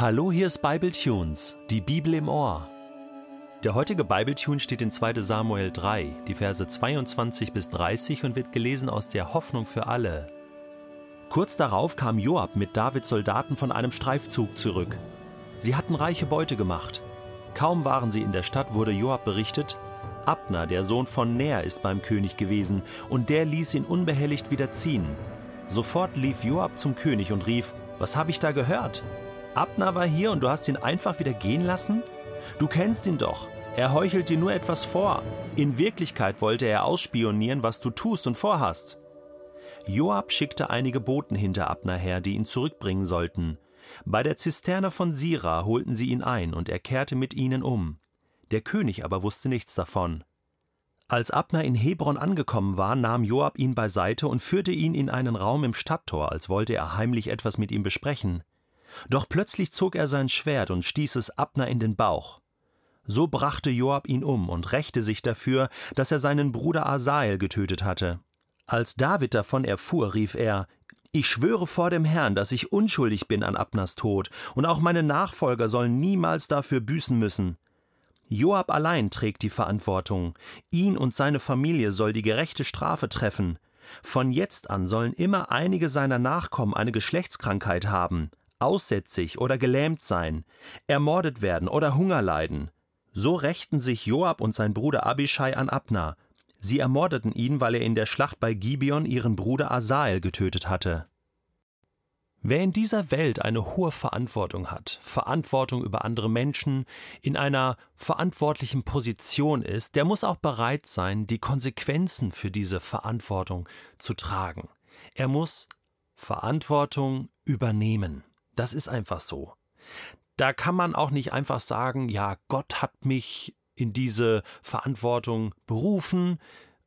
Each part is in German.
Hallo, hier ist Bible Tunes, die Bibel im Ohr. Der heutige Bible Tune steht in 2. Samuel 3, die Verse 22 bis 30 und wird gelesen aus der Hoffnung für alle. Kurz darauf kam Joab mit Davids Soldaten von einem Streifzug zurück. Sie hatten reiche Beute gemacht. Kaum waren sie in der Stadt, wurde Joab berichtet, Abner, der Sohn von Ner, ist beim König gewesen, und der ließ ihn unbehelligt wieder ziehen. Sofort lief Joab zum König und rief, Was habe ich da gehört? Abner war hier und du hast ihn einfach wieder gehen lassen? Du kennst ihn doch. Er heuchelt dir nur etwas vor. In Wirklichkeit wollte er ausspionieren, was du tust und vorhast. Joab schickte einige Boten hinter Abner her, die ihn zurückbringen sollten. Bei der Zisterne von Sira holten sie ihn ein, und er kehrte mit ihnen um. Der König aber wusste nichts davon. Als Abner in Hebron angekommen war, nahm Joab ihn beiseite und führte ihn in einen Raum im Stadttor, als wollte er heimlich etwas mit ihm besprechen. Doch plötzlich zog er sein Schwert und stieß es Abner in den Bauch. So brachte Joab ihn um und rächte sich dafür, dass er seinen Bruder Asael getötet hatte. Als David davon erfuhr, rief er: Ich schwöre vor dem Herrn, dass ich unschuldig bin an Abners Tod, und auch meine Nachfolger sollen niemals dafür büßen müssen. Joab allein trägt die Verantwortung. Ihn und seine Familie soll die gerechte Strafe treffen. Von jetzt an sollen immer einige seiner Nachkommen eine Geschlechtskrankheit haben aussätzig oder gelähmt sein, ermordet werden oder Hunger leiden. So rächten sich Joab und sein Bruder Abishai an Abner. Sie ermordeten ihn, weil er in der Schlacht bei Gibeon ihren Bruder Asael getötet hatte. Wer in dieser Welt eine hohe Verantwortung hat, Verantwortung über andere Menschen, in einer verantwortlichen Position ist, der muss auch bereit sein, die Konsequenzen für diese Verantwortung zu tragen. Er muss Verantwortung übernehmen. Das ist einfach so. Da kann man auch nicht einfach sagen, ja, Gott hat mich in diese Verantwortung berufen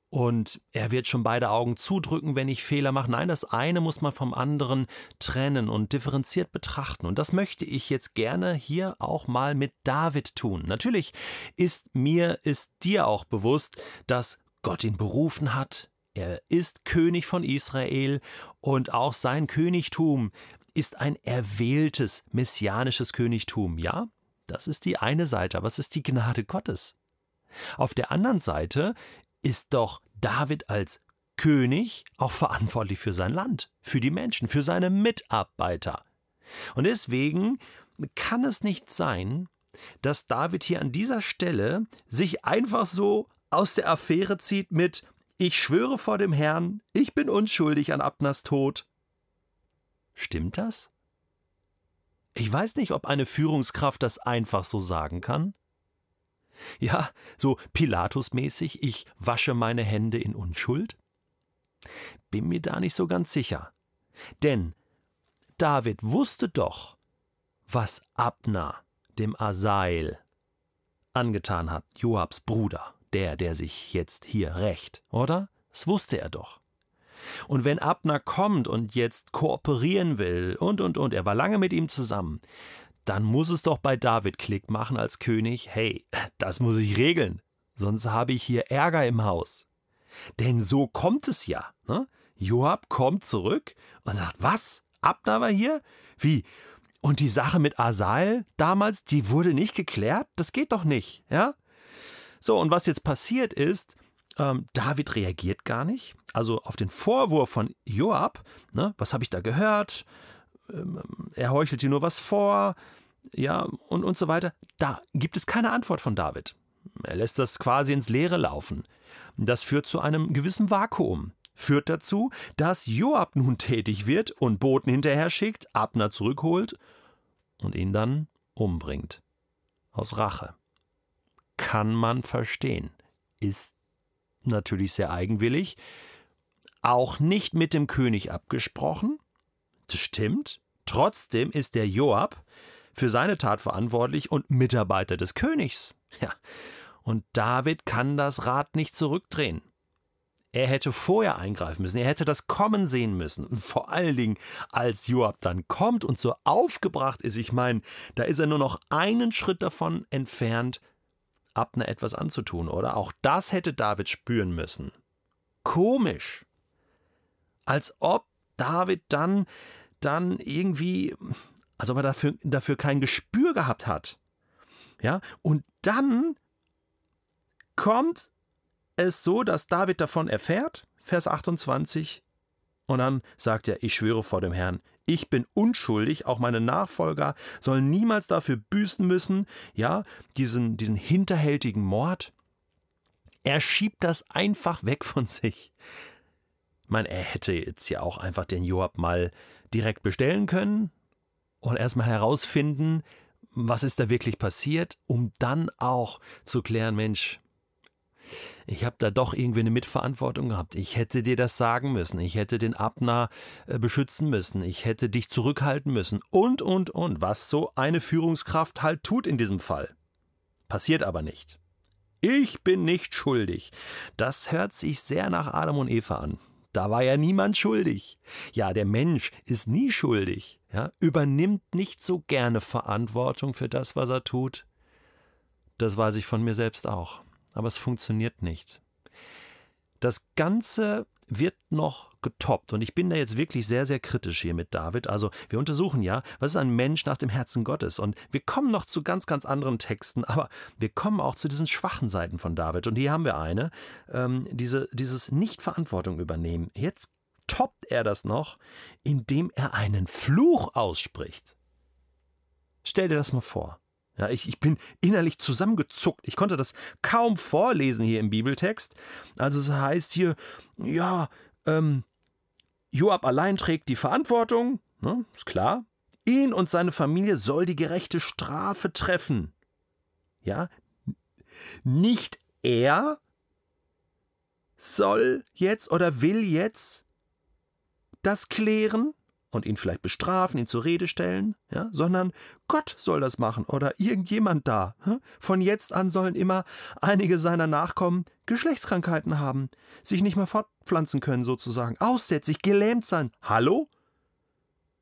und er wird schon beide Augen zudrücken, wenn ich Fehler mache. Nein, das eine muss man vom anderen trennen und differenziert betrachten. Und das möchte ich jetzt gerne hier auch mal mit David tun. Natürlich ist mir, ist dir auch bewusst, dass Gott ihn berufen hat. Er ist König von Israel und auch sein Königtum ist ein erwähltes messianisches Königtum. Ja, das ist die eine Seite, aber es ist die Gnade Gottes. Auf der anderen Seite ist doch David als König auch verantwortlich für sein Land, für die Menschen, für seine Mitarbeiter. Und deswegen kann es nicht sein, dass David hier an dieser Stelle sich einfach so aus der Affäre zieht mit Ich schwöre vor dem Herrn, ich bin unschuldig an Abners Tod. Stimmt das? Ich weiß nicht, ob eine Führungskraft das einfach so sagen kann. Ja, so Pilatus-mäßig, ich wasche meine Hände in Unschuld? Bin mir da nicht so ganz sicher. Denn David wusste doch, was Abner, dem Asael, angetan hat, Joabs Bruder, der, der sich jetzt hier rächt, oder? Das wusste er doch. Und wenn Abner kommt und jetzt kooperieren will und und und, er war lange mit ihm zusammen, dann muss es doch bei David Klick machen als König, hey, das muss ich regeln, sonst habe ich hier Ärger im Haus. Denn so kommt es ja. Ne? Joab kommt zurück und sagt, was? Abner war hier? Wie? Und die Sache mit Asael damals, die wurde nicht geklärt? Das geht doch nicht, ja? So, und was jetzt passiert ist, ähm, David reagiert gar nicht. Also auf den Vorwurf von Joab, ne, was habe ich da gehört? Ähm, er heuchelt dir nur was vor, ja, und, und so weiter. Da gibt es keine Antwort von David. Er lässt das quasi ins Leere laufen. Das führt zu einem gewissen Vakuum. Führt dazu, dass Joab nun tätig wird und Boten hinterher schickt, Abner zurückholt und ihn dann umbringt. Aus Rache. Kann man verstehen. Ist natürlich sehr eigenwillig, auch nicht mit dem König abgesprochen. Das stimmt. Trotzdem ist der Joab für seine Tat verantwortlich und Mitarbeiter des Königs. Ja. Und David kann das Rad nicht zurückdrehen. Er hätte vorher eingreifen müssen, er hätte das kommen sehen müssen. Und vor allen Dingen, als Joab dann kommt und so aufgebracht ist, ich meine, da ist er nur noch einen Schritt davon entfernt, Abner etwas anzutun, oder? Auch das hätte David spüren müssen. Komisch. Als ob David dann, dann irgendwie als ob er dafür, dafür kein Gespür gehabt hat. Ja, und dann kommt es so, dass David davon erfährt, Vers 28, und dann sagt er, ich schwöre vor dem Herrn, ich bin unschuldig, auch meine Nachfolger sollen niemals dafür büßen müssen, ja, diesen, diesen hinterhältigen Mord. Er schiebt das einfach weg von sich. Ich meine, er hätte jetzt ja auch einfach den Joab mal direkt bestellen können und erstmal herausfinden, was ist da wirklich passiert, um dann auch zu klären, Mensch, ich habe da doch irgendwie eine Mitverantwortung gehabt. Ich hätte dir das sagen müssen. Ich hätte den Abner äh, beschützen müssen. Ich hätte dich zurückhalten müssen. Und, und, und. Was so eine Führungskraft halt tut in diesem Fall. Passiert aber nicht. Ich bin nicht schuldig. Das hört sich sehr nach Adam und Eva an. Da war ja niemand schuldig. Ja, der Mensch ist nie schuldig. Ja, übernimmt nicht so gerne Verantwortung für das, was er tut. Das weiß ich von mir selbst auch aber es funktioniert nicht. Das Ganze wird noch getoppt. Und ich bin da jetzt wirklich sehr, sehr kritisch hier mit David. Also wir untersuchen ja, was ist ein Mensch nach dem Herzen Gottes. Und wir kommen noch zu ganz, ganz anderen Texten, aber wir kommen auch zu diesen schwachen Seiten von David. Und hier haben wir eine, ähm, diese, dieses Nicht-Verantwortung übernehmen. Jetzt toppt er das noch, indem er einen Fluch ausspricht. Stell dir das mal vor. Ja, ich, ich bin innerlich zusammengezuckt. Ich konnte das kaum vorlesen hier im Bibeltext. Also es heißt hier, ja, ähm, Joab allein trägt die Verantwortung, ne, ist klar. Ihn und seine Familie soll die gerechte Strafe treffen. Ja, nicht er soll jetzt oder will jetzt das klären, und ihn vielleicht bestrafen, ihn zur Rede stellen, ja, sondern Gott soll das machen oder irgendjemand da. Von jetzt an sollen immer einige seiner Nachkommen Geschlechtskrankheiten haben, sich nicht mehr fortpflanzen können sozusagen, aussätzig, gelähmt sein. Hallo?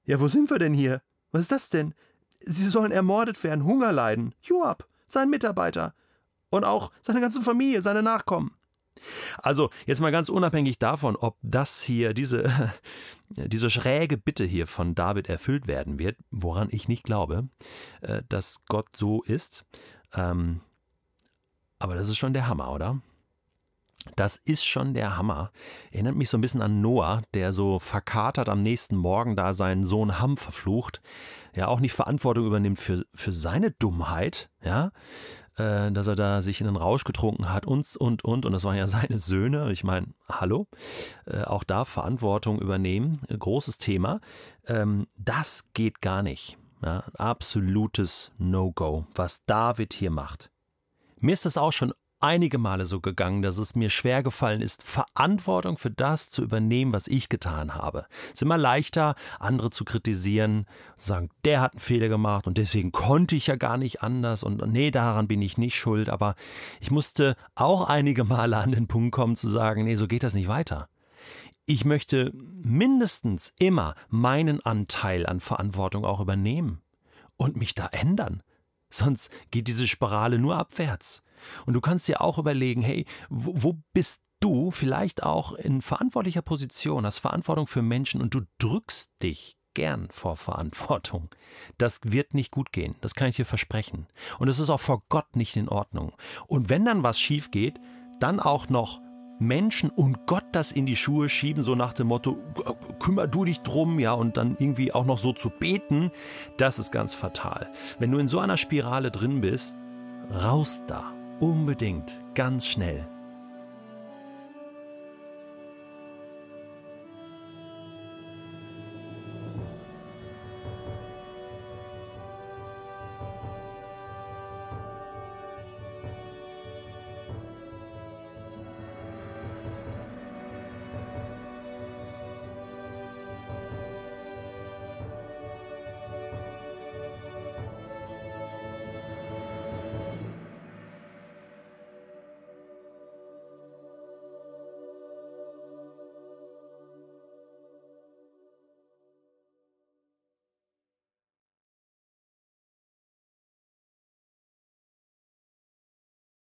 Ja, wo sind wir denn hier? Was ist das denn? Sie sollen ermordet werden, Hunger leiden. Joab, sein Mitarbeiter. Und auch seine ganze Familie, seine Nachkommen. Also, jetzt mal ganz unabhängig davon, ob das hier, diese, diese schräge Bitte hier von David erfüllt werden wird, woran ich nicht glaube, äh, dass Gott so ist. Ähm, aber das ist schon der Hammer, oder? Das ist schon der Hammer. Erinnert mich so ein bisschen an Noah, der so verkatert am nächsten Morgen da seinen Sohn Ham verflucht, der auch nicht Verantwortung übernimmt für, für seine Dummheit, ja, äh, dass er da sich in den Rausch getrunken hat und, und, und. Und das waren ja seine Söhne. Ich meine, hallo, äh, auch da Verantwortung übernehmen, großes Thema. Ähm, das geht gar nicht. Ja, absolutes No-Go, was David hier macht. Mir ist das auch schon einige Male so gegangen, dass es mir schwer gefallen ist, Verantwortung für das zu übernehmen, was ich getan habe. Es ist immer leichter, andere zu kritisieren, sagen, der hat einen Fehler gemacht und deswegen konnte ich ja gar nicht anders und nee, daran bin ich nicht schuld, aber ich musste auch einige Male an den Punkt kommen zu sagen, nee, so geht das nicht weiter. Ich möchte mindestens immer meinen Anteil an Verantwortung auch übernehmen und mich da ändern. Sonst geht diese Spirale nur abwärts. Und du kannst dir auch überlegen, hey, wo, wo bist du vielleicht auch in verantwortlicher Position, hast Verantwortung für Menschen und du drückst dich gern vor Verantwortung. Das wird nicht gut gehen, das kann ich dir versprechen. Und es ist auch vor Gott nicht in Ordnung. Und wenn dann was schief geht, dann auch noch Menschen und Gott das in die Schuhe schieben, so nach dem Motto, kümmer du dich drum, ja, und dann irgendwie auch noch so zu beten, das ist ganz fatal. Wenn du in so einer Spirale drin bist, raus da. Unbedingt, ganz schnell.